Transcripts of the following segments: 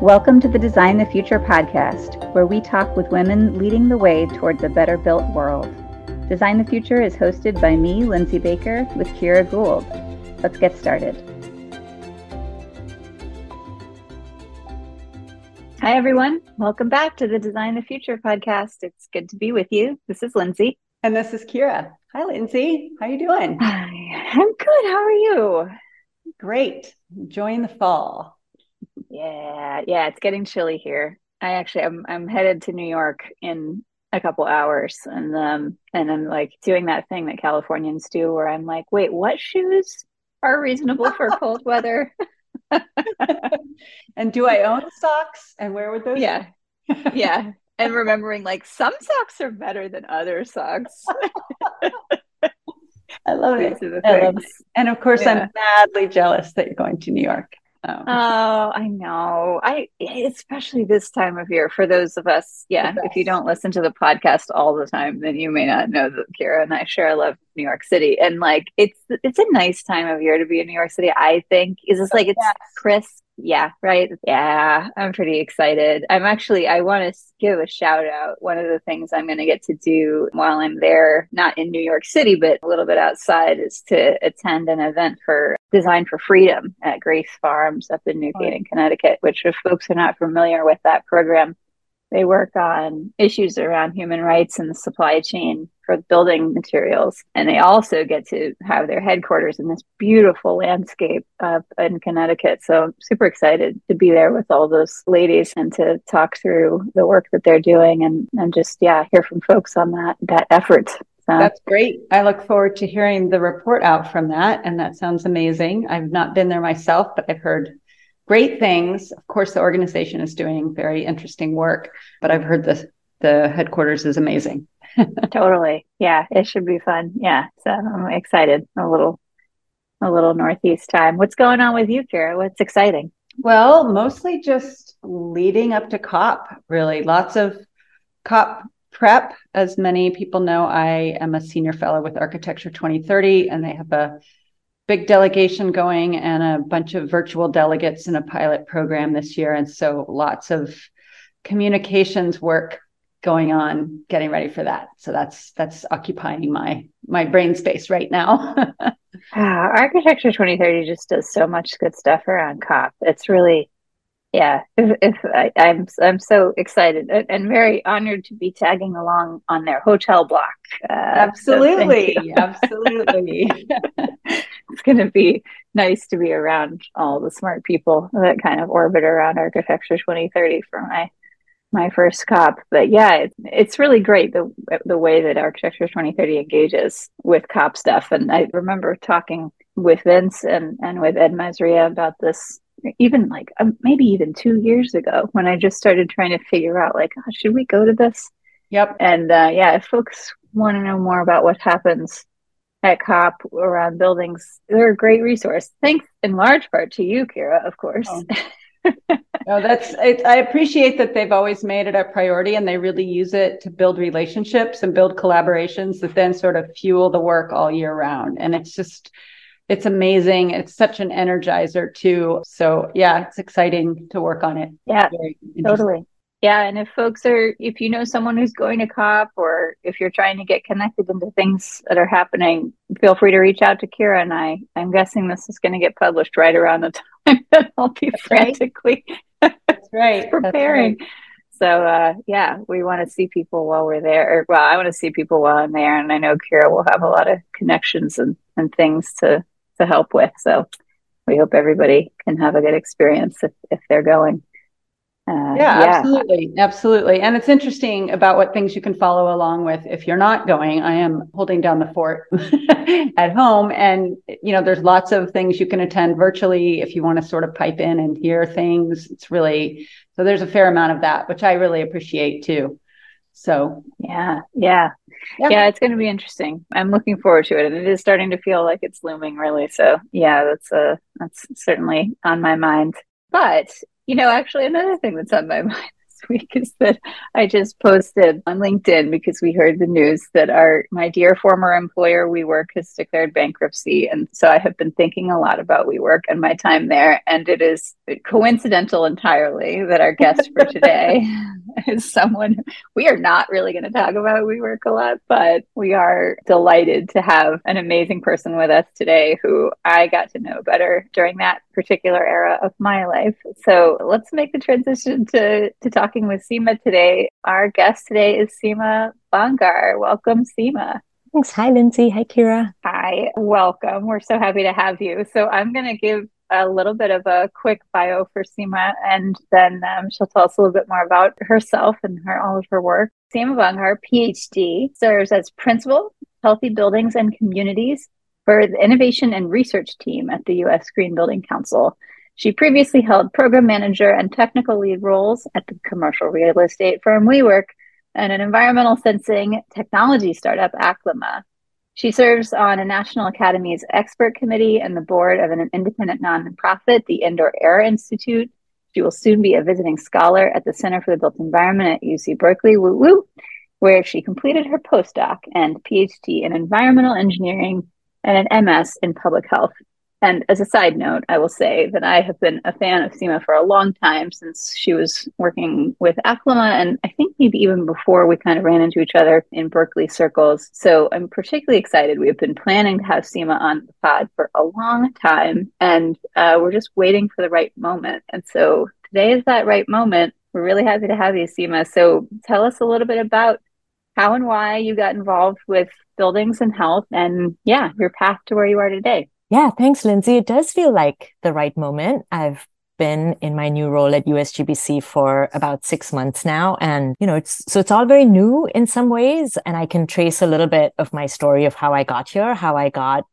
Welcome to the Design the Future podcast, where we talk with women leading the way towards a better built world. Design the Future is hosted by me, Lindsay Baker, with Kira Gould. Let's get started. Hi, everyone. Welcome back to the Design the Future podcast. It's good to be with you. This is Lindsay. And this is Kira. Hi, Lindsay. How are you doing? Hi, I'm good. How are you? Great. Enjoying the fall. Yeah, yeah, it's getting chilly here. I actually I'm I'm headed to New York in a couple hours and um and I'm like doing that thing that Californians do where I'm like, wait, what shoes are reasonable for cold weather? and do I own socks? And where would those? Yeah. yeah. And remembering like some socks are better than other socks. I love it. I love it. And of course, yeah. I'm madly jealous that you're going to New York. Oh. oh, I know. I especially this time of year for those of us, yeah. If you don't listen to the podcast all the time, then you may not know that Kira and I share a love New York City. And like it's it's a nice time of year to be in New York City, I think. Is this like it's yes. crisp yeah, right. Yeah, I'm pretty excited. I'm actually, I want to give a shout out. One of the things I'm going to get to do while I'm there, not in New York City, but a little bit outside, is to attend an event for Design for Freedom at Grace Farms up in New Canaan, Connecticut, which, if folks are not familiar with that program, they work on issues around human rights and the supply chain for building materials. And they also get to have their headquarters in this beautiful landscape up in Connecticut. So I'm super excited to be there with all those ladies and to talk through the work that they're doing and, and just, yeah, hear from folks on that, that effort. That's great. I look forward to hearing the report out from that. And that sounds amazing. I've not been there myself, but I've heard great things. Of course, the organization is doing very interesting work, but I've heard the the headquarters is amazing. totally. Yeah, it should be fun. Yeah. So I'm excited. A little a little northeast time. What's going on with you, Kira? What's exciting? Well, mostly just leading up to COP, really. Lots of COP prep. As many people know, I am a senior fellow with Architecture 2030, and they have a big delegation going and a bunch of virtual delegates in a pilot program this year. And so lots of communications work going on getting ready for that. So that's that's occupying my my brain space right now. Architecture 2030 just does so much good stuff around cop. It's really yeah if, if I, am I'm, I'm so excited and very honored to be tagging along on their hotel block uh, absolutely so absolutely. It's going to be nice to be around all the smart people that kind of orbit around architecture 2030 for my my first cop but yeah it, it's really great the the way that architecture 2030 engages with cop stuff and i remember talking with vince and and with ed Mazria about this even like um, maybe even two years ago when i just started trying to figure out like oh, should we go to this yep and uh, yeah if folks want to know more about what happens at COP around buildings. They're a great resource. Thanks in large part to you, Kira, of course. Oh. no, that's it, I appreciate that they've always made it a priority and they really use it to build relationships and build collaborations that then sort of fuel the work all year round. And it's just it's amazing. It's such an energizer too. So yeah, it's exciting to work on it. Yeah, totally. Yeah, and if folks are, if you know someone who's going to COP or if you're trying to get connected into things that are happening, feel free to reach out to Kira and I. I'm guessing this is going to get published right around the time that I'll be That's frantically right. That's right. preparing. That's right. So uh, yeah, we want to see people while we're there. Or, well, I want to see people while I'm there, and I know Kira will have a lot of connections and, and things to to help with. So we hope everybody can have a good experience if, if they're going. Uh, yeah, yeah, absolutely. Absolutely. And it's interesting about what things you can follow along with if you're not going. I am holding down the fort at home. And, you know, there's lots of things you can attend virtually if you want to sort of pipe in and hear things. It's really, so there's a fair amount of that, which I really appreciate too. So, yeah, yeah. Yeah, yeah it's going to be interesting. I'm looking forward to it. And it is starting to feel like it's looming really. So, yeah, that's uh that's certainly on my mind. But you know, actually, another thing that's on my mind this week is that I just posted on LinkedIn because we heard the news that our my dear former employer WeWork has declared bankruptcy, and so I have been thinking a lot about WeWork and my time there. And it is coincidental entirely that our guest for today is someone we are not really going to talk about WeWork a lot, but we are delighted to have an amazing person with us today who I got to know better during that particular era of my life. So let's make the transition to, to talking with Seema today. Our guest today is Seema Bhangar. Welcome, Seema. Thanks. Hi, Lindsay. Hi, Kira. Hi, welcome. We're so happy to have you. So I'm going to give a little bit of a quick bio for Seema, and then um, she'll tell us a little bit more about herself and her all of her work. Seema Bhangar, PhD, serves as principal, healthy buildings and communities for the innovation and research team at the U.S. Green Building Council. She previously held program manager and technical lead roles at the commercial real estate firm WeWork and an environmental sensing technology startup, Acclima. She serves on a National Academy's expert committee and the board of an independent nonprofit, the Indoor Air Institute. She will soon be a visiting scholar at the Center for the Built Environment at UC Berkeley, woo woo, where she completed her postdoc and PhD in environmental engineering and an MS in public health. And as a side note, I will say that I have been a fan of Seema for a long time since she was working with Acclima, and I think maybe even before we kind of ran into each other in Berkeley circles. So I'm particularly excited. We've been planning to have Seema on the pod for a long time, and uh, we're just waiting for the right moment. And so today is that right moment. We're really happy to have you, Seema. So tell us a little bit about how and why you got involved with buildings and health, and yeah, your path to where you are today. Yeah, thanks, Lindsay. It does feel like the right moment. I've been in my new role at USGBC for about six months now. And, you know, it's, so it's all very new in some ways. And I can trace a little bit of my story of how I got here, how I got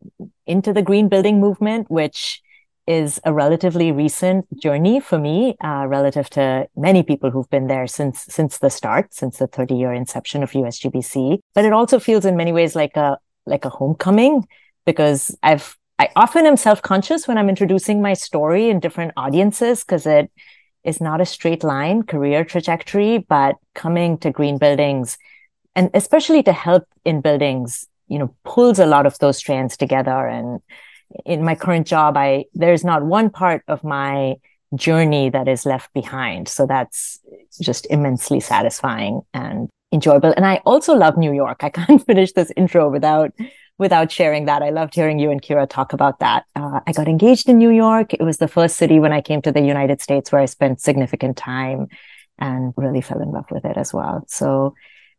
into the green building movement, which is a relatively recent journey for me, uh, relative to many people who've been there since, since the start, since the 30 year inception of USGBC. But it also feels in many ways like a, like a homecoming because I've I often am self conscious when I'm introducing my story in different audiences because it is not a straight line career trajectory, but coming to green buildings and especially to help in buildings, you know, pulls a lot of those strands together. And in my current job, I, there's not one part of my journey that is left behind. So that's just immensely satisfying and enjoyable. And I also love New York. I can't finish this intro without without sharing that. I loved hearing you and Kira talk about that. Uh, I got engaged in New York. It was the first city when I came to the United States where I spent significant time and really fell in love with it as well. So,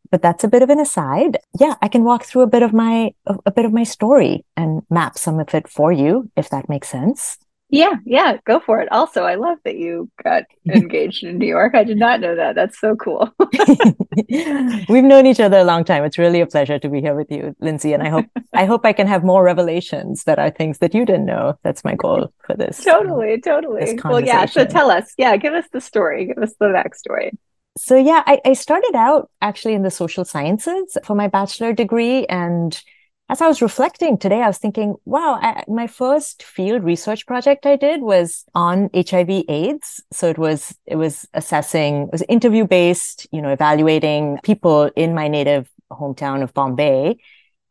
but that's a bit of an aside. Yeah, I can walk through a bit of my, a, a bit of my story and map some of it for you, if that makes sense. Yeah, yeah, go for it. Also, I love that you got engaged in New York. I did not know that. That's so cool. We've known each other a long time. It's really a pleasure to be here with you, Lindsay. And I hope I hope I can have more revelations that are things that you didn't know. That's my goal for this. Totally, um, totally. This well, yeah. So tell us. Yeah, give us the story. Give us the backstory. So yeah, I, I started out actually in the social sciences for my bachelor degree and as I was reflecting today, I was thinking, wow, I, my first field research project I did was on HIV AIDS. So it was, it was assessing, it was interview based, you know, evaluating people in my native hometown of Bombay.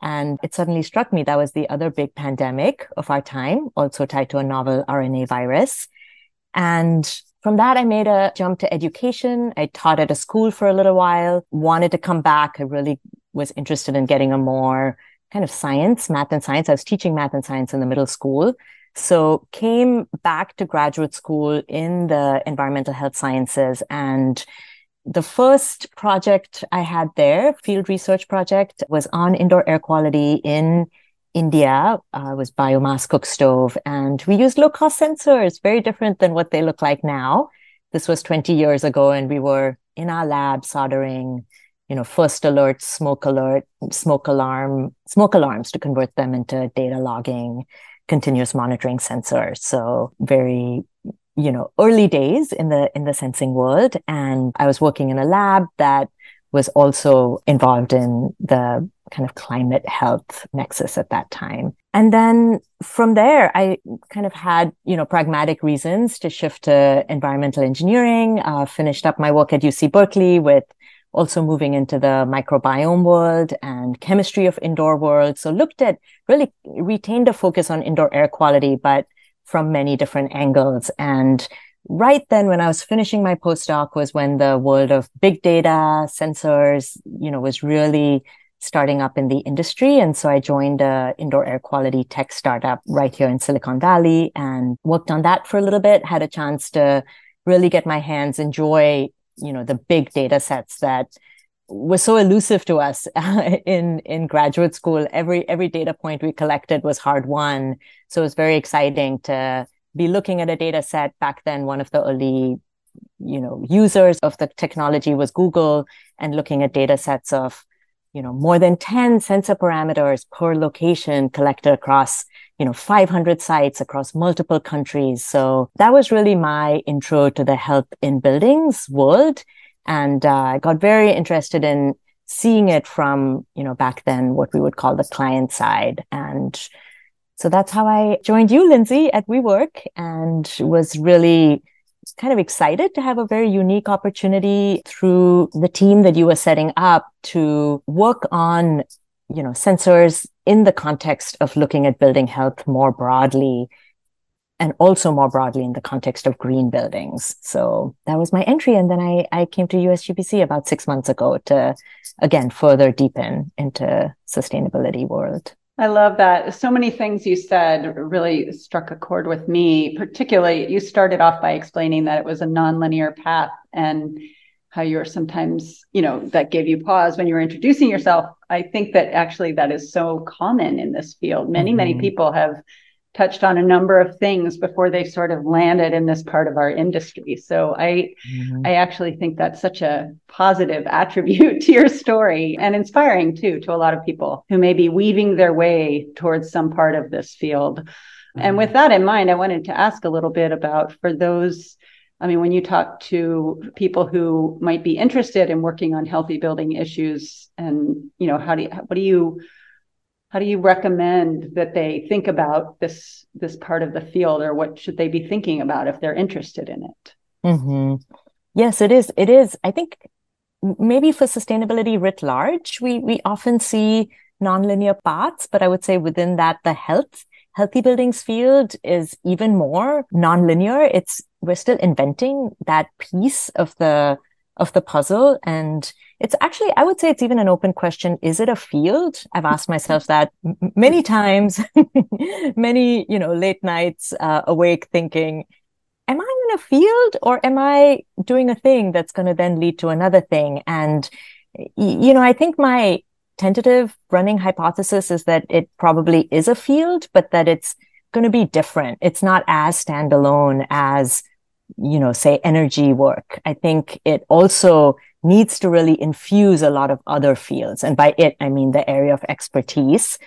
And it suddenly struck me that was the other big pandemic of our time, also tied to a novel RNA virus. And from that, I made a jump to education. I taught at a school for a little while, wanted to come back. I really was interested in getting a more kind of science, math and science. I was teaching math and science in the middle school. So came back to graduate school in the environmental health sciences and the first project I had there, field research project, was on indoor air quality in India. Uh, was biomass cook stove, and we used low cost sensors, very different than what they look like now. This was 20 years ago, and we were in our lab soldering you know, first alert, smoke alert, smoke alarm, smoke alarms to convert them into data logging, continuous monitoring sensors. So very, you know, early days in the, in the sensing world. And I was working in a lab that was also involved in the kind of climate health nexus at that time. and then from there, I kind of had, you know, pragmatic reasons to shift to environmental engineering, uh, finished up my work at UC Berkeley with also moving into the microbiome world and chemistry of indoor world. So looked at really retained a focus on indoor air quality, but from many different angles. And right then when I was finishing my postdoc was when the world of big data, sensors, you know, was really starting up in the industry. And so I joined a indoor air quality tech startup right here in Silicon Valley and worked on that for a little bit, had a chance to really get my hands, enjoy, you know, the big data sets that was so elusive to us in in graduate school. Every every data point we collected was hard won. So it was very exciting to be looking at a data set. Back then, one of the early you know users of the technology was Google, and looking at data sets of you know, more than 10 sensor parameters per location collected across, you know, 500 sites across multiple countries. So that was really my intro to the health in buildings world. And uh, I got very interested in seeing it from, you know, back then, what we would call the client side. And so that's how I joined you, Lindsay, at WeWork and was really kind of excited to have a very unique opportunity through the team that you were setting up to work on, you know, sensors in the context of looking at building health more broadly and also more broadly in the context of green buildings. So that was my entry. And then I, I came to USGBC about six months ago to, again, further deepen into sustainability world. I love that. So many things you said really struck a chord with me. Particularly, you started off by explaining that it was a nonlinear path and how you're sometimes, you know, that gave you pause when you were introducing yourself. I think that actually that is so common in this field. Many, mm-hmm. many people have touched on a number of things before they sort of landed in this part of our industry. So I mm-hmm. I actually think that's such a positive attribute to your story and inspiring too to a lot of people who may be weaving their way towards some part of this field. Mm-hmm. And with that in mind, I wanted to ask a little bit about for those I mean, when you talk to people who might be interested in working on healthy building issues, and you know, how do you, what do you how do you recommend that they think about this this part of the field or what should they be thinking about if they're interested in it? Mm-hmm. yes it is. It is. I think maybe for sustainability writ large we we often see nonlinear paths but i would say within that the health healthy buildings field is even more nonlinear. It's we're still inventing that piece of the of the puzzle and it's actually, I would say it's even an open question. Is it a field? I've asked myself that many times, many, you know, late nights uh, awake thinking, am I in a field or am I doing a thing that's going to then lead to another thing? And, you know, I think my tentative running hypothesis is that it probably is a field, but that it's going to be different. It's not as standalone as, you know, say energy work. I think it also needs to really infuse a lot of other fields. And by it, I mean the area of expertise.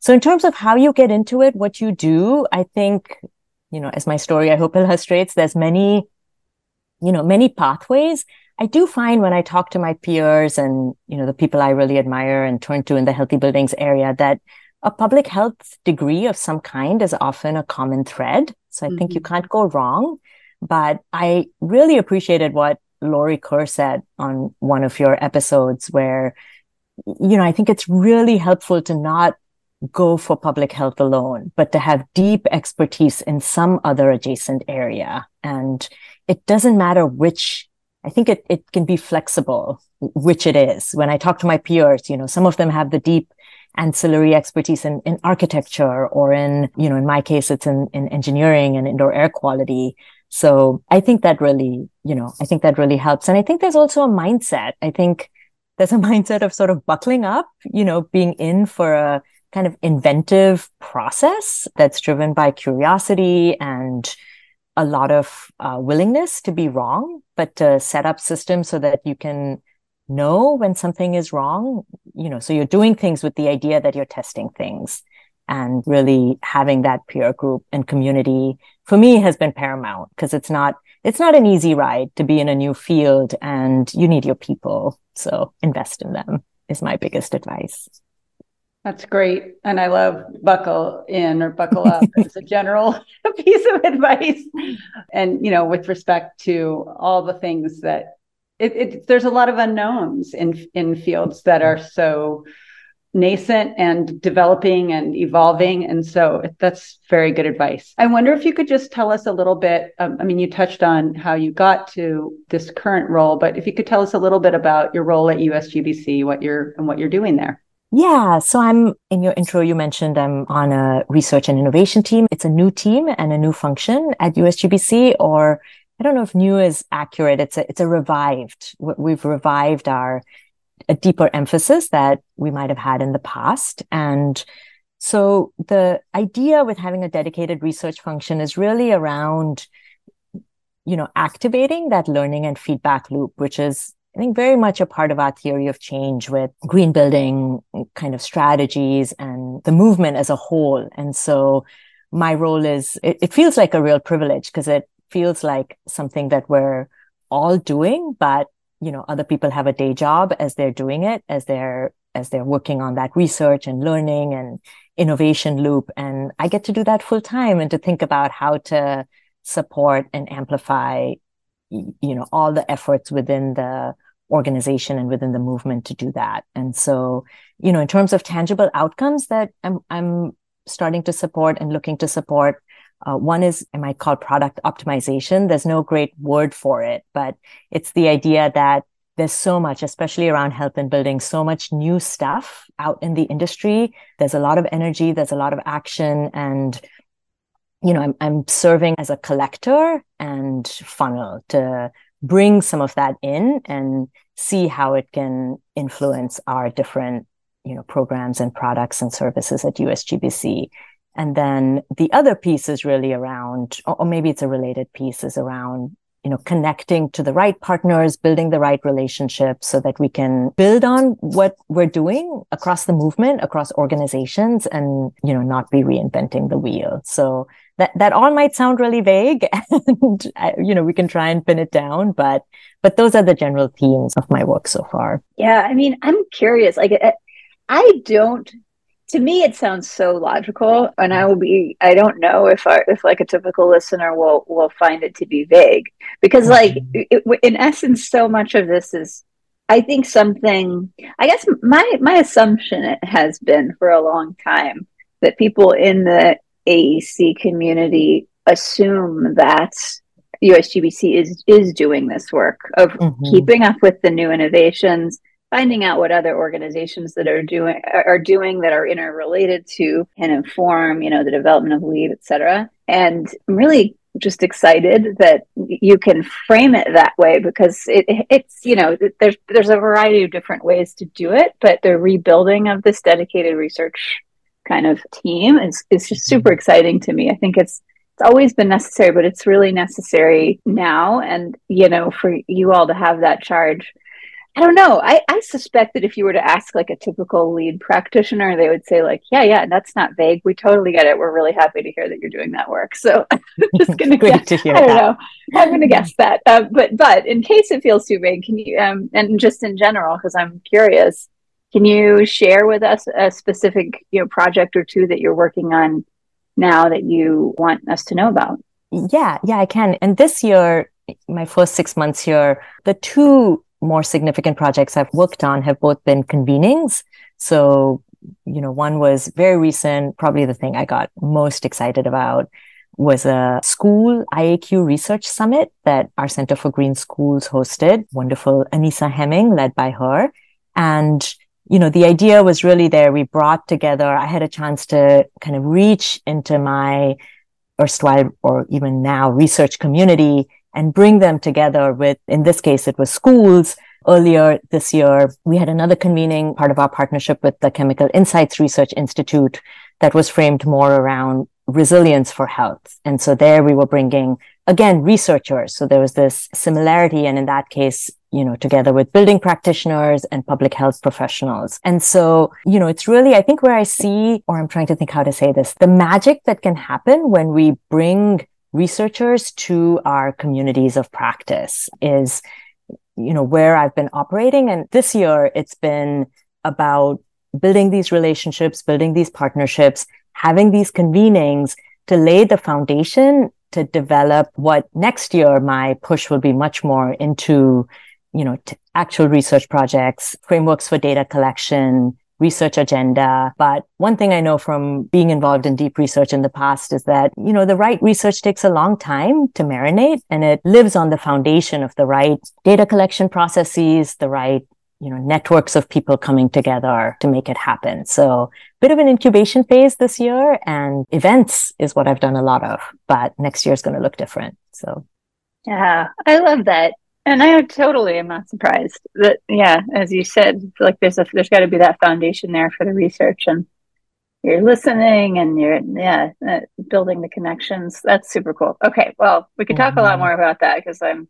So in terms of how you get into it, what you do, I think, you know, as my story, I hope illustrates, there's many, you know, many pathways. I do find when I talk to my peers and, you know, the people I really admire and turn to in the healthy buildings area that a public health degree of some kind is often a common thread. So I mm-hmm. think you mm-hmm. can't go wrong. But I really appreciated what Laurie Kerr said on one of your episodes where, you know, I think it's really helpful to not go for public health alone, but to have deep expertise in some other adjacent area. And it doesn't matter which, I think it, it can be flexible, which it is. When I talk to my peers, you know, some of them have the deep ancillary expertise in, in architecture or in, you know, in my case, it's in, in engineering and indoor air quality. So I think that really, you know, I think that really helps. And I think there's also a mindset. I think there's a mindset of sort of buckling up, you know, being in for a kind of inventive process that's driven by curiosity and a lot of uh, willingness to be wrong, but to set up systems so that you can know when something is wrong, you know, so you're doing things with the idea that you're testing things and really having that peer group and community for me has been paramount because it's not it's not an easy ride to be in a new field and you need your people so invest in them is my biggest advice That's great. And I love buckle in or buckle up as a general piece of advice. And, you know, with respect to all the things that it, it, there's a lot of unknowns in in fields that are so nascent and developing and evolving and so that's very good advice i wonder if you could just tell us a little bit um, i mean you touched on how you got to this current role but if you could tell us a little bit about your role at usgbc what you're and what you're doing there yeah. So I'm in your intro, you mentioned I'm on a research and innovation team. It's a new team and a new function at USGBC, or I don't know if new is accurate. It's a, it's a revived, we've revived our, a deeper emphasis that we might have had in the past. And so the idea with having a dedicated research function is really around, you know, activating that learning and feedback loop, which is I think very much a part of our theory of change with green building kind of strategies and the movement as a whole. And so my role is, it, it feels like a real privilege because it feels like something that we're all doing, but you know, other people have a day job as they're doing it, as they're, as they're working on that research and learning and innovation loop. And I get to do that full time and to think about how to support and amplify, you know, all the efforts within the organization and within the movement to do that. And so, you know, in terms of tangible outcomes that I'm, I'm starting to support and looking to support, uh, one is I might call product optimization. There's no great word for it, but it's the idea that there's so much, especially around health and building, so much new stuff out in the industry. There's a lot of energy. There's a lot of action and you know, I'm, I'm serving as a collector and funnel to bring some of that in and see how it can influence our different you know programs and products and services at USGBC. And then the other piece is really around, or maybe it's a related piece, is around you know connecting to the right partners building the right relationships so that we can build on what we're doing across the movement across organizations and you know not be reinventing the wheel. So that that all might sound really vague and uh, you know we can try and pin it down but but those are the general themes of my work so far. Yeah i mean i'm curious like uh, i don't to me it sounds so logical and i will be i don't know if I, if like a typical listener will will find it to be vague because like it, in essence so much of this is i think something i guess my my assumption has been for a long time that people in the AEC community assume that USGBC is is doing this work of mm-hmm. keeping up with the new innovations, finding out what other organizations that are doing are doing that are interrelated to and inform, you know, the development of LEED, et cetera. And I'm really just excited that you can frame it that way because it, it's you know there's there's a variety of different ways to do it, but the rebuilding of this dedicated research kind of team is, is just mm-hmm. super exciting to me. I think it's it's always been necessary, but it's really necessary now. And you know, for you all to have that charge. I don't know. I, I suspect that if you were to ask like a typical LEED practitioner, they would say like, "Yeah, yeah, that's not vague. We totally get it. We're really happy to hear that you're doing that work." So I'm just guess. To I don't that. know. I'm gonna guess that. Uh, but but in case it feels too vague, can you um and just in general because I'm curious, can you share with us a specific you know project or two that you're working on now that you want us to know about? Yeah, yeah, I can. And this year, my first six months here, the two more significant projects I've worked on have both been convenings. So, you know, one was very recent, probably the thing I got most excited about was a school IAQ research summit that our Center for Green Schools hosted. Wonderful Anisa Heming led by her. And you know, the idea was really there. We brought together, I had a chance to kind of reach into my erstwhile or even now research community and bring them together with, in this case, it was schools. Earlier this year, we had another convening part of our partnership with the Chemical Insights Research Institute that was framed more around resilience for health. And so there we were bringing again researchers. So there was this similarity. And in that case, you know, together with building practitioners and public health professionals. And so, you know, it's really, I think where I see, or I'm trying to think how to say this, the magic that can happen when we bring researchers to our communities of practice is, you know, where I've been operating. And this year it's been about building these relationships, building these partnerships, having these convenings to lay the foundation to develop what next year my push will be much more into, you know, actual research projects, frameworks for data collection, research agenda. But one thing I know from being involved in deep research in the past is that, you know, the right research takes a long time to marinate and it lives on the foundation of the right data collection processes, the right you know networks of people coming together to make it happen. So bit of an incubation phase this year and events is what i've done a lot of but next year is going to look different so. Yeah i love that and I totally am not surprised that, yeah, as you said, like there's a, there's got to be that foundation there for the research and you're listening and you're, yeah, uh, building the connections. That's super cool. Okay. Well, we could talk mm-hmm. a lot mm-hmm. more about that because I'm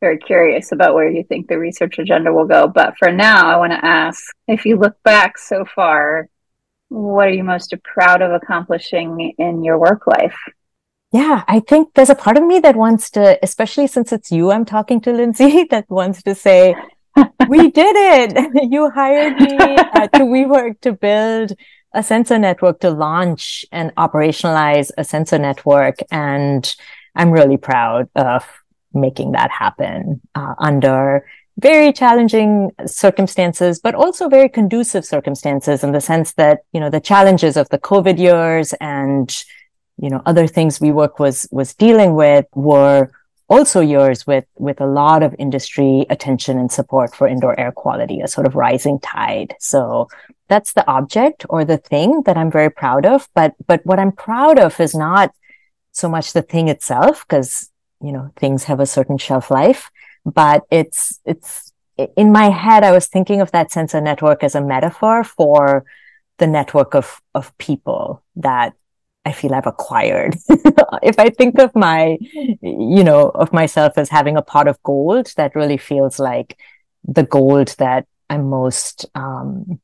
very curious about where you think the research agenda will go. But for now, I want to ask if you look back so far, what are you most proud of accomplishing in your work life? Yeah, I think there's a part of me that wants to, especially since it's you I'm talking to, Lindsay, that wants to say, we did it. you hired me uh, to WeWork to build a sensor network to launch and operationalize a sensor network. And I'm really proud of making that happen uh, under very challenging circumstances, but also very conducive circumstances in the sense that, you know, the challenges of the COVID years and you know, other things we WeWork was, was dealing with were also yours with, with a lot of industry attention and support for indoor air quality, a sort of rising tide. So that's the object or the thing that I'm very proud of. But, but what I'm proud of is not so much the thing itself, because, you know, things have a certain shelf life, but it's, it's in my head, I was thinking of that sensor network as a metaphor for the network of, of people that I feel I've acquired. if I think of my, you know, of myself as having a pot of gold, that really feels like the gold that I'm most, um,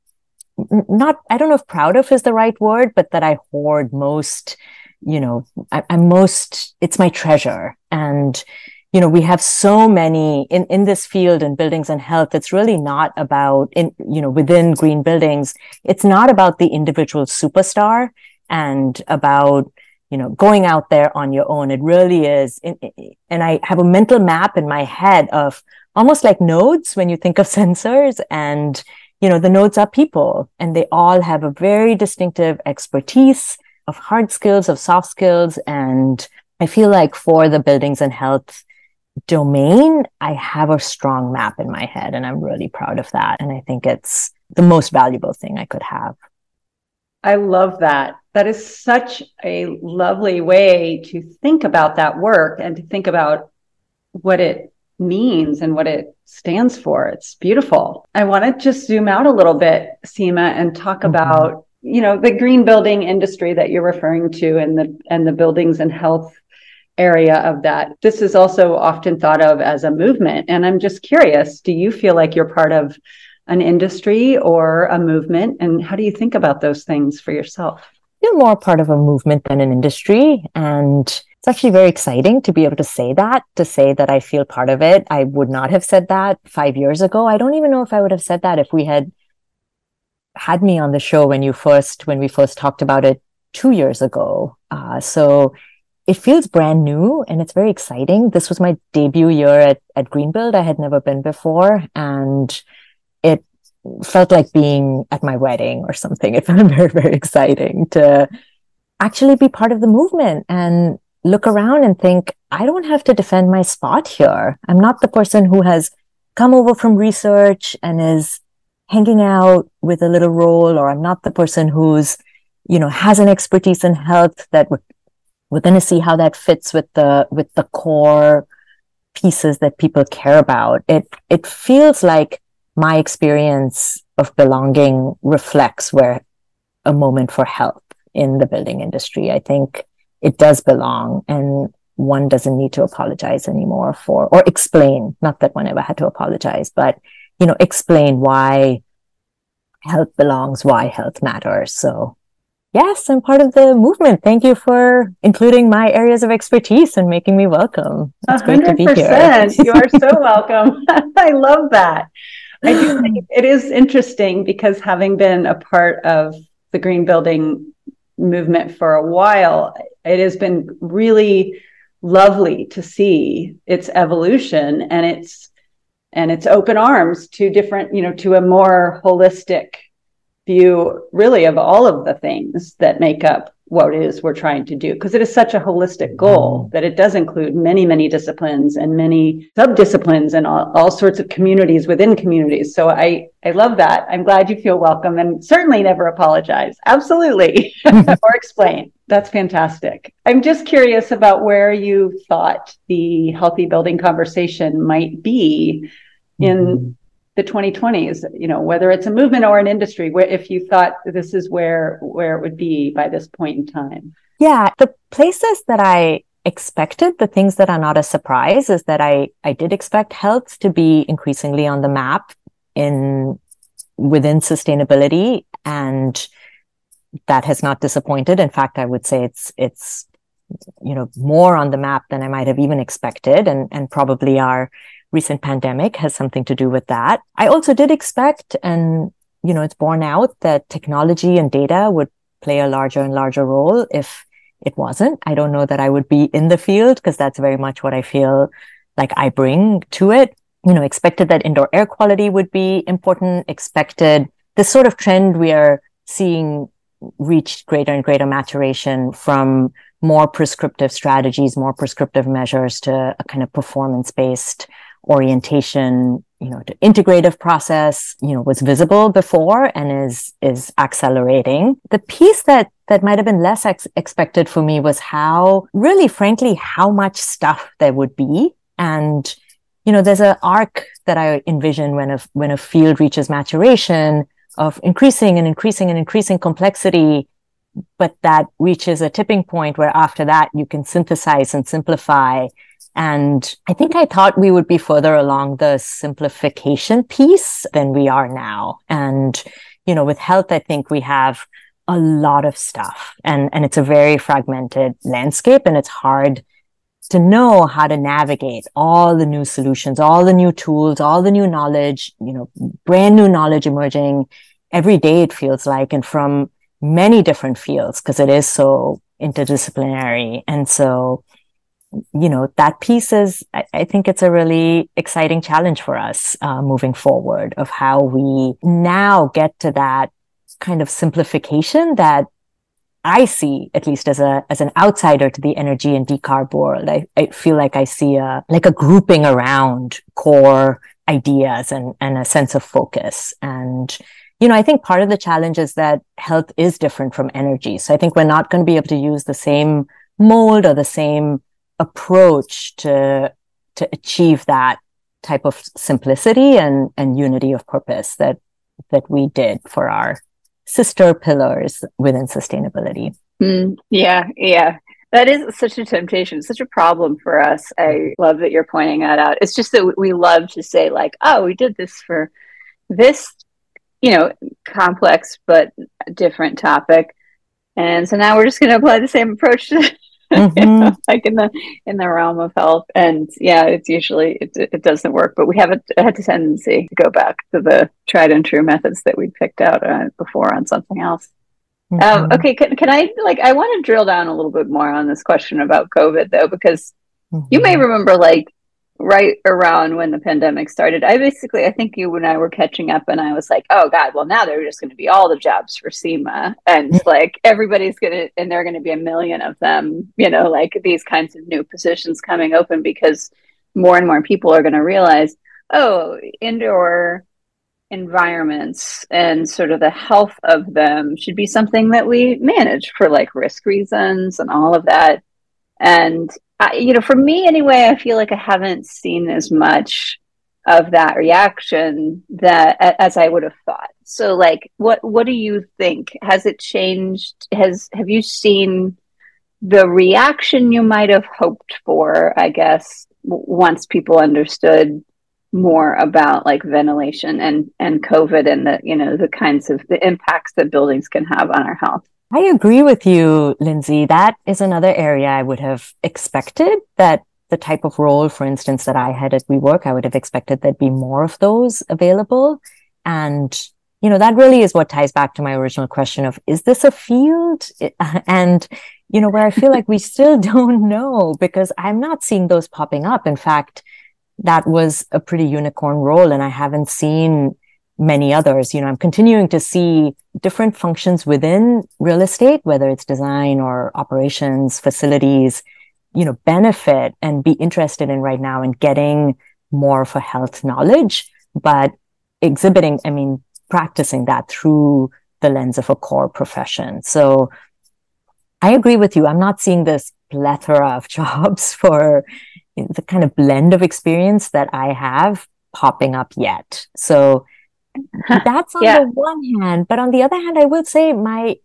not, I don't know if proud of is the right word, but that I hoard most, you know, I, I'm most, it's my treasure. And, you know, we have so many in, in this field in buildings and health. It's really not about in, you know, within green buildings. It's not about the individual superstar and about you know going out there on your own. It really is and i have a mental map in my head of almost like nodes when you think of sensors and you know the nodes are people and they all have a very distinctive expertise of hard skills of soft skills. And i feel like for the buildings and health domain i have a strong map in my head and i'm really proud of that. And i think it's the most valuable thing i could have I love that. That is such a lovely way to think about that work and to think about what it means and what it stands for. It's beautiful. I want to just zoom out a little bit, Seema, and talk mm-hmm. about, you know, the green building industry that you're referring to and the and the buildings and health area of that. This is also often thought of as a movement. And I'm just curious, do you feel like you're part of an industry or a movement? And how do you think about those things for yourself? You're more part of a movement than an industry. And it's actually very exciting to be able to say that, to say that I feel part of it. I would not have said that five years ago. I don't even know if I would have said that if we had had me on the show when you first, when we first talked about it two years ago. Uh, so it feels brand new and it's very exciting. This was my debut year at, at Greenbuild. I had never been before. And felt like being at my wedding or something. It felt very, very exciting to actually be part of the movement and look around and think, I don't have to defend my spot here. I'm not the person who has come over from research and is hanging out with a little role, or I'm not the person who's, you know, has an expertise in health that we're, we're going to see how that fits with the, with the core pieces that people care about. It, it feels like my experience of belonging reflects where a moment for help in the building industry. I think it does belong and one doesn't need to apologize anymore for or explain, not that one ever had to apologize, but you know, explain why health belongs, why health matters. So yes, I'm part of the movement. Thank you for including my areas of expertise and making me welcome. It's 100%. great to be here. you are so welcome. I love that. I do think it is interesting because having been a part of the green building movement for a while, it has been really lovely to see its evolution and its and its open arms to different, you know, to a more holistic view really of all of the things that make up what it is we're trying to do because it is such a holistic goal mm-hmm. that it does include many many disciplines and many subdisciplines and all, all sorts of communities within communities. So i i love that. I'm glad you feel welcome and certainly never apologize. Absolutely. Or explain. That's fantastic. I'm just curious about where you thought the healthy building conversation might be in mm-hmm the 2020s you know whether it's a movement or an industry where if you thought this is where where it would be by this point in time. Yeah the places that i expected the things that are not a surprise is that i i did expect health to be increasingly on the map in within sustainability and that has not disappointed. In fact i would say it's it's you know more on the map than i might have even expected and and probably our recent pandemic has something to do with that. I also did expect, and you know, it's borne out that technology and data would play a larger and larger role if it wasn't. I don't know that I would be in the field because that's very much what I feel like I bring to it. You know, expected that indoor air quality would be important, expected this sort of trend we are seeing reach greater and greater maturation from more prescriptive strategies, more prescriptive measures to a kind of performance based orientation, you know, to integrative process, you know, was visible before and is, is accelerating. The piece that, that might have been less ex- expected for me was how, really frankly, how much stuff there would be. And, you know, there's an arc that I envision when a, when a field reaches maturation of increasing and increasing and increasing complexity but that reaches a tipping point where after that you can synthesize and simplify and I think I thought we would be further along the simplification piece than we are now. And, you know, with health, I think we have a lot of stuff and, and it's a very fragmented landscape and it's hard to know how to navigate all the new solutions, all the new tools, all the new knowledge, you know, brand new knowledge emerging every day, it feels like, and from many different fields because it is so interdisciplinary. And so, you know, that piece is, I, I, think it's a really exciting challenge for us uh, moving forward of how we now get to that kind of simplification that I see, at least as a, as an outsider to the energy and decarb world. I, I feel like I see a, like a grouping around core ideas and, and a sense of focus. And, you know, I think part of the challenge is that health is different from energy. So I think we're not going to be able to use the same mold or the same approach to to achieve that type of simplicity and and unity of purpose that that we did for our sister pillars within sustainability. Mm, yeah, yeah. That is such a temptation, such a problem for us. I love that you're pointing that out. It's just that we love to say, like, oh, we did this for this, you know, complex but different topic. And so now we're just going to apply the same approach to mm-hmm. like in the in the realm of health. And yeah, it's usually it, it doesn't work, but we have a, had a tendency to go back to the tried and true methods that we picked out uh, before on something else. Um, mm-hmm. Um, okay, can, can I like I want to drill down a little bit more on this question about COVID though, because mm-hmm. you may mm-hmm. remember like right around when the pandemic started, I basically, I think you and I were catching up, and I was like, oh God, well, now they're just going to be all the jobs for Seema. And like everybody's going to, and there are going to be a million of them, you know, like these kinds of new positions coming open because more and more people are going to realize, oh, indoor environments and sort of the health of them should be something that we manage for like risk reasons and all of that. And I, you know, for me anyway, I feel like I haven't seen as much of that reaction that as I would have thought. So like what what do you think? Has it changed? Has have you seen the reaction you might have hoped for, I guess, once people understood more about like ventilation and and COVID and the you know the kinds of the impacts that buildings can have on our health? I agree with you, Lindsay. That is another area I would have expected that the type of role, for instance, that I had at WeWork, I would have expected there'd be more of those available. And, you know, that really is what ties back to my original question of, is this a field? And, you know, where I feel like we still don't know because I'm not seeing those popping up. In fact, that was a pretty unicorn role and I haven't seen many others. You know, I'm continuing to see different functions within real estate, whether it's design or operations, facilities, you know, benefit and be interested in right now and getting more a health knowledge, but exhibiting, I mean, practicing that through the lens of a core profession. So I agree with you. I'm not seeing this plethora of jobs for the kind of blend of experience that I have popping up yet. So that's on yeah. the one hand, but on the other hand, I will say my,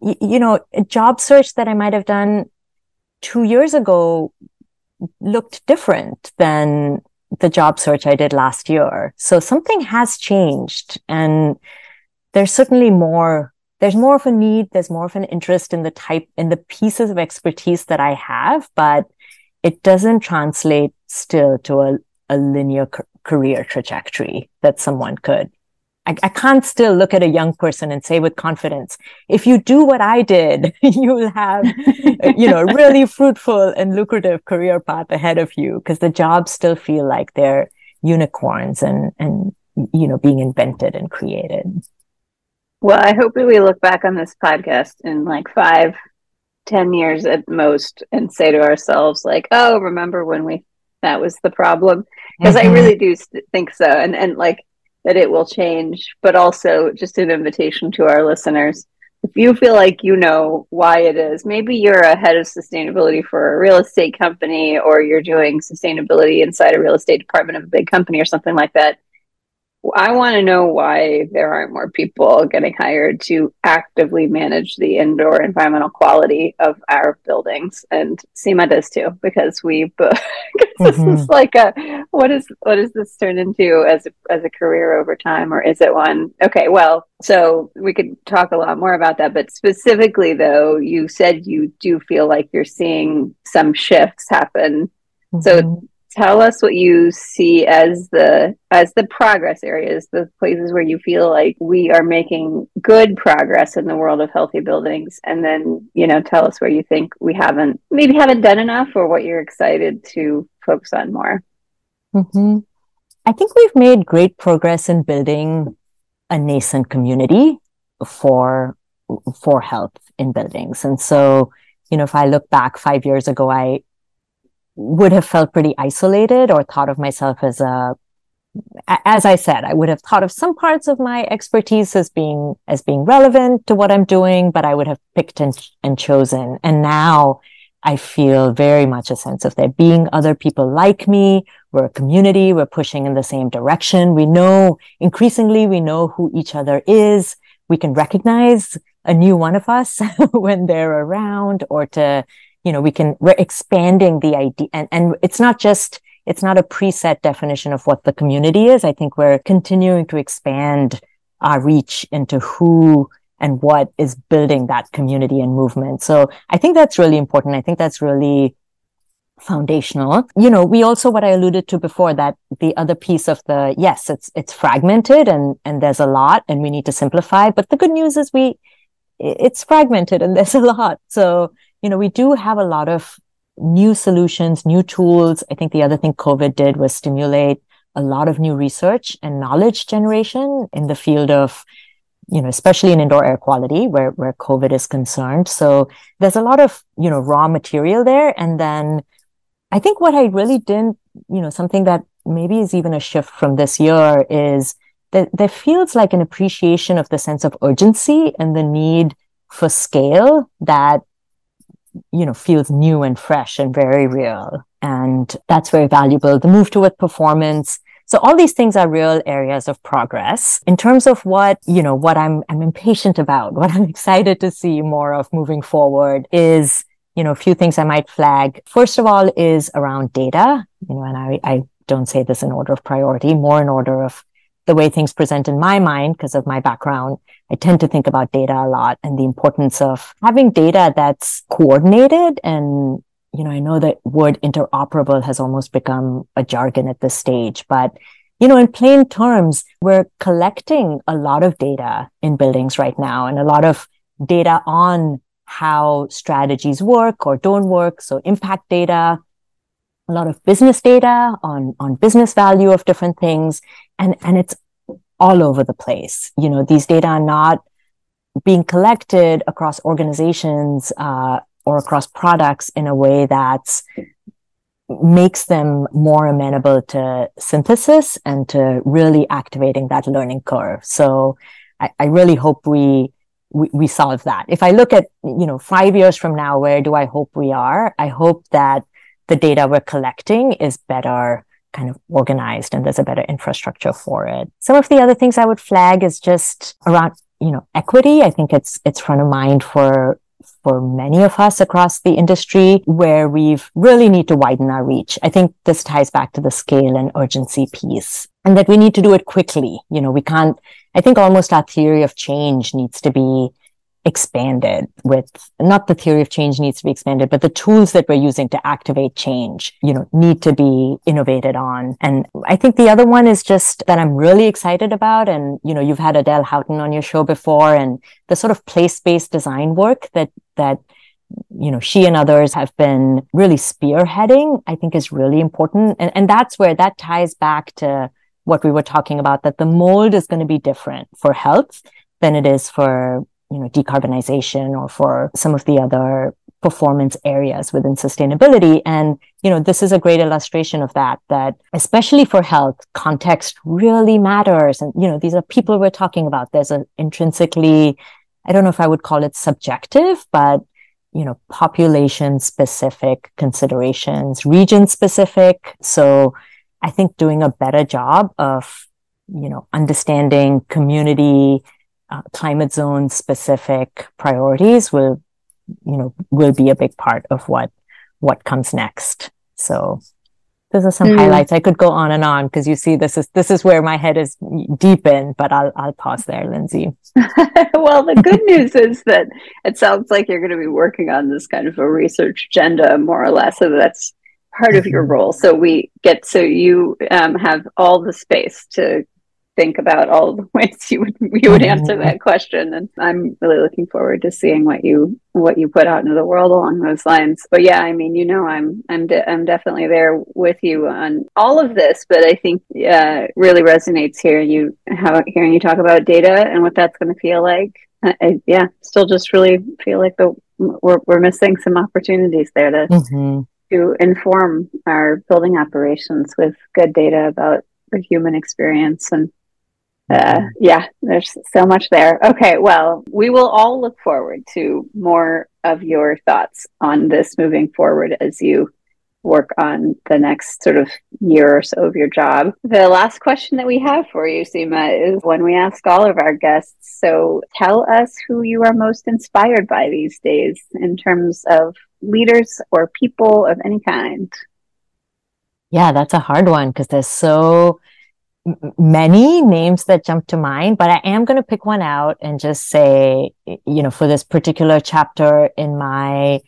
you know, job search that I might have done two years ago looked different than the job search I did last year. So something has changed and there's certainly more, there's more of a need. There's more of an interest in the type, in the pieces of expertise that I have, but it doesn't translate still to a, a linear career trajectory that someone could I, I, can't still look at a young person and say with confidence, if you do what I did, you will have, you know, a really fruitful and lucrative career path ahead of you because the jobs still feel like they're unicorns and, and, you know, being invented and created. Well, I hope that we look back on this podcast in like five, ten years at most and say to ourselves, like, oh, remember when we, that was the problem? Because mm-hmm. I really do think so. And, and like, that it will change, but also just an invitation to our listeners. If you feel like you know why it is, maybe you're a head of sustainability for a real estate company or you're doing sustainability inside a real estate department of a big company or something like that. I want to know why there aren't more people getting hired to actively manage the indoor environmental quality of our buildings, and Seema does too, because we because mm-hmm. this is mm-hmm. like a what is what does this turn into as a, as a career over time, or is it one? Okay, well, so we could talk a lot more about that, but specifically though, you said you do feel like you're seeing some shifts happen. Mm-hmm. So tell us what you see as the as the progress areas the places where you feel like we are making good progress in the world of healthy buildings. And then you know tell us where you think we haven't maybe haven't done enough or what you're excited to focus on more. Mm-hmm. i think we've made great progress in building a nascent community for for health in buildings. And so you know if i look back five years ago i would have felt pretty isolated or thought of myself as a as I said, I would have thought of some parts of my expertise as being as being relevant to what I'm doing, but I would have picked and, and chosen. And now I feel very much a sense of there being other people like me. We're a community. We're pushing in the same direction. We know increasingly we know who each other is. We can recognize a new one of us when they're around or to you know, we can, we're expanding the idea and, and it's not just, it's not a preset definition of what the community is. I think we're continuing to expand our reach into who and what is building that community and movement. So I think that's really important. I think that's really foundational. You know, we also, what I alluded to before that the other piece of the, yes, it's, it's fragmented and, and there's a lot and we need to simplify. But the good news is we, it's fragmented and there's a lot. So you know, we do have a lot of new solutions, new tools. I think the other thing COVID did was stimulate a lot of new research and knowledge generation in the field of, you know, especially in indoor air quality where, where COVID is concerned. So there's a lot of, you know, raw material there. And then I think what I really didn't, you know, something that maybe is even a shift from this year is that there feels like an appreciation of the sense of urgency and the need for scale that you know, feels new and fresh and very real. And that's very valuable. The move toward performance. So all these things are real areas of progress. In terms of what, you know, what I'm, I'm impatient about, what I'm excited to see more of moving forward is, you know, a few things I might flag. First of all is around data, you know, and I, I don't say this in order of priority, more in order of the way things present in my mind because of my background. I tend to think about data a lot and the importance of having data that's coordinated and you know, I know that word interoperable has almost become a jargon at this stage, but you know, in plain terms, we're collecting a lot of data in buildings right now and a lot of data on how strategies work or don't work. So impact data, a lot of business data on, on business value of different things. And, and it's all over the place. You know, these data are not being collected across organizations, uh, or across products in a way that's makes them more amenable to synthesis and to really activating that learning curve. So I, I really hope we, we, we solve that. If I look at, you know, five years from now, where do I hope we are? I hope that the data we're collecting is better kind of organized and there's a better infrastructure for it. Some of the other things I would flag is just around, you know, equity. I think it's, it's front of mind for for many of us across the industry where we've really need to widen our reach. I think this ties back to the scale and urgency piece and that we need to do it quickly. You know, we can't, I think almost our theory of change needs to be expanded with not the theory of change needs to be expanded, but the tools that we're using to activate change, you know, need to be innovated on. And I think the other one is just that I'm really excited about. And, you know, you've had Adele Houghton on your show before and the sort of place-based design work that, that, you know, she and others have been really spearheading, I think is really important. And, and that's where that ties back to what we were talking about, that the mold is going to be different for health than it is for you know, decarbonization or for some of the other performance areas within sustainability. And, you know, this is a great illustration of that, that especially for health, context really matters. And, you know, these are people we're talking about. There's an intrinsically, I don't know if I would call it subjective, but, you know, population specific considerations, region specific. So I think doing a better job of, you know, understanding community uh, climate zone specific priorities will, you know, will be a big part of what, what comes next. So those are some mm. highlights. I could go on and on because you see, this is, this is where my head is deep in, but I'll, I'll pause there, Lindsay. well, the good news is that it sounds like you're going to be working on this kind of a research agenda more or less. So that's part of your mm-hmm. role. So we get, so you um, have all the space to think about all the ways you would you would answer that question. And i'm really looking forward to seeing what you what you put out into the world along those lines. But yeah i mean you know i'm i'm de- i'm definitely there with you on all of this but i think uh, really resonates here you how hearing you talk about data and what that's going to feel like. Uh, I, yeah still just really feel like the we're, we're missing some opportunities there to mm-hmm. to inform our building operations with good data about the human experience and uh, yeah, there's so much there. Okay, well, we will all look forward to more of your thoughts on this moving forward as you work on the next sort of year or so of your job. The last question that we have for you, Seema, is one we ask all of our guests. So tell us who you are most inspired by these days in terms of leaders or people of any kind. Yeah, that's a hard one because there's so many names that jump to mind, but I am going to pick one out and just say, you know, for this particular chapter in my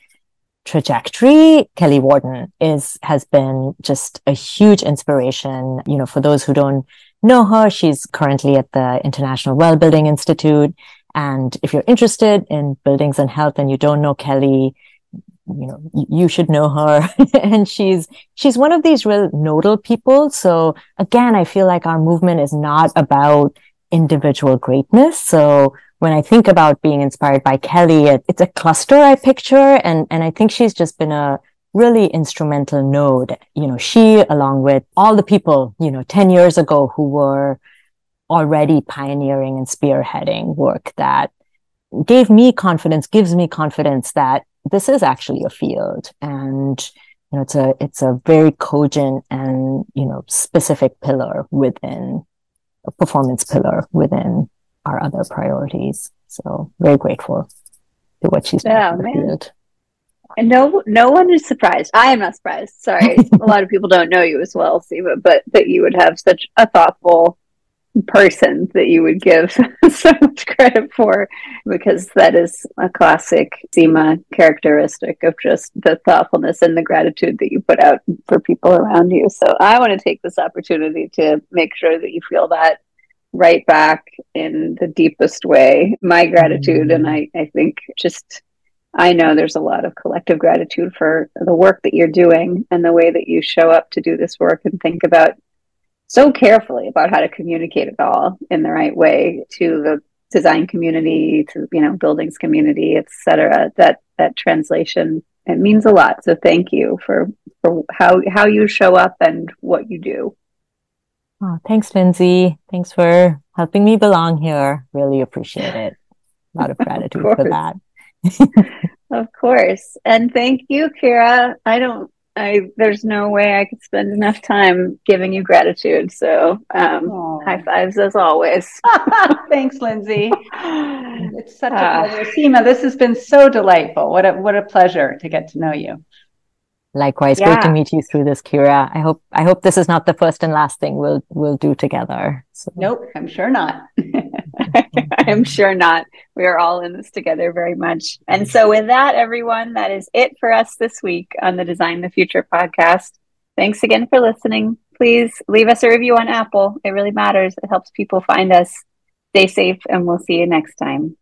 trajectory, Kelly Worden is, has been just a huge inspiration. You know, for those who don't know her, she's currently at the International Well Building Institute. And if you're interested in buildings and health and you don't know Kelly, you know you should know her. And she's she's one of these real nodal people. So again i feel like our movement is not about individual greatness. So when i think about being inspired by kelly it, it's a cluster i picture. And and i think she's just been a really instrumental node. You know she along with all the people you know 10 years ago who were already pioneering and spearheading work that gave me confidence gives me confidence that this is actually a field. And you know it's a it's a very cogent and you know specific pillar within a performance pillar within our other priorities. So very grateful to what she's yeah, doing in the field. And no, no one is surprised. I am not surprised. Sorry, a lot of people don't know you as well, Seema, but that you would have such a thoughtful person that you would give so much credit for because that is a classic Seema characteristic of just the thoughtfulness and the gratitude that you put out for people around you. So I want to take this opportunity to make sure that you feel that right back in the deepest way. My gratitude, and I, I think just I know there's a lot of collective gratitude for the work that you're doing and the way that you show up to do this work and think about so carefully about how to communicate it all in the right way to the design community, to you know buildings community, etc. That that translation it means a lot. So thank you for for how how you show up and what you do. Oh, thanks, Lindsay. Thanks for helping me belong here. Really appreciate it. A lot of gratitude of for that. of course. And thank you, Kira. I don't I there's no way I could spend enough time giving you gratitude. So um, high fives as always. Thanks, Lindsay. It's such a uh, pleasure. Seema, this has been so delightful. What a what a pleasure to get to know you. Likewise, yeah. great to meet you through this, Kira. I hope I hope this is not the first and last thing we'll we'll do together. So. Nope, I'm sure not. I'm sure not. We are all in this together very much. And so, with that, everyone, that is it for us this week on the Design the Future podcast. Thanks again for listening. Please leave us a review on Apple. It really matters. It helps people find us. Stay safe, and we'll see you next time.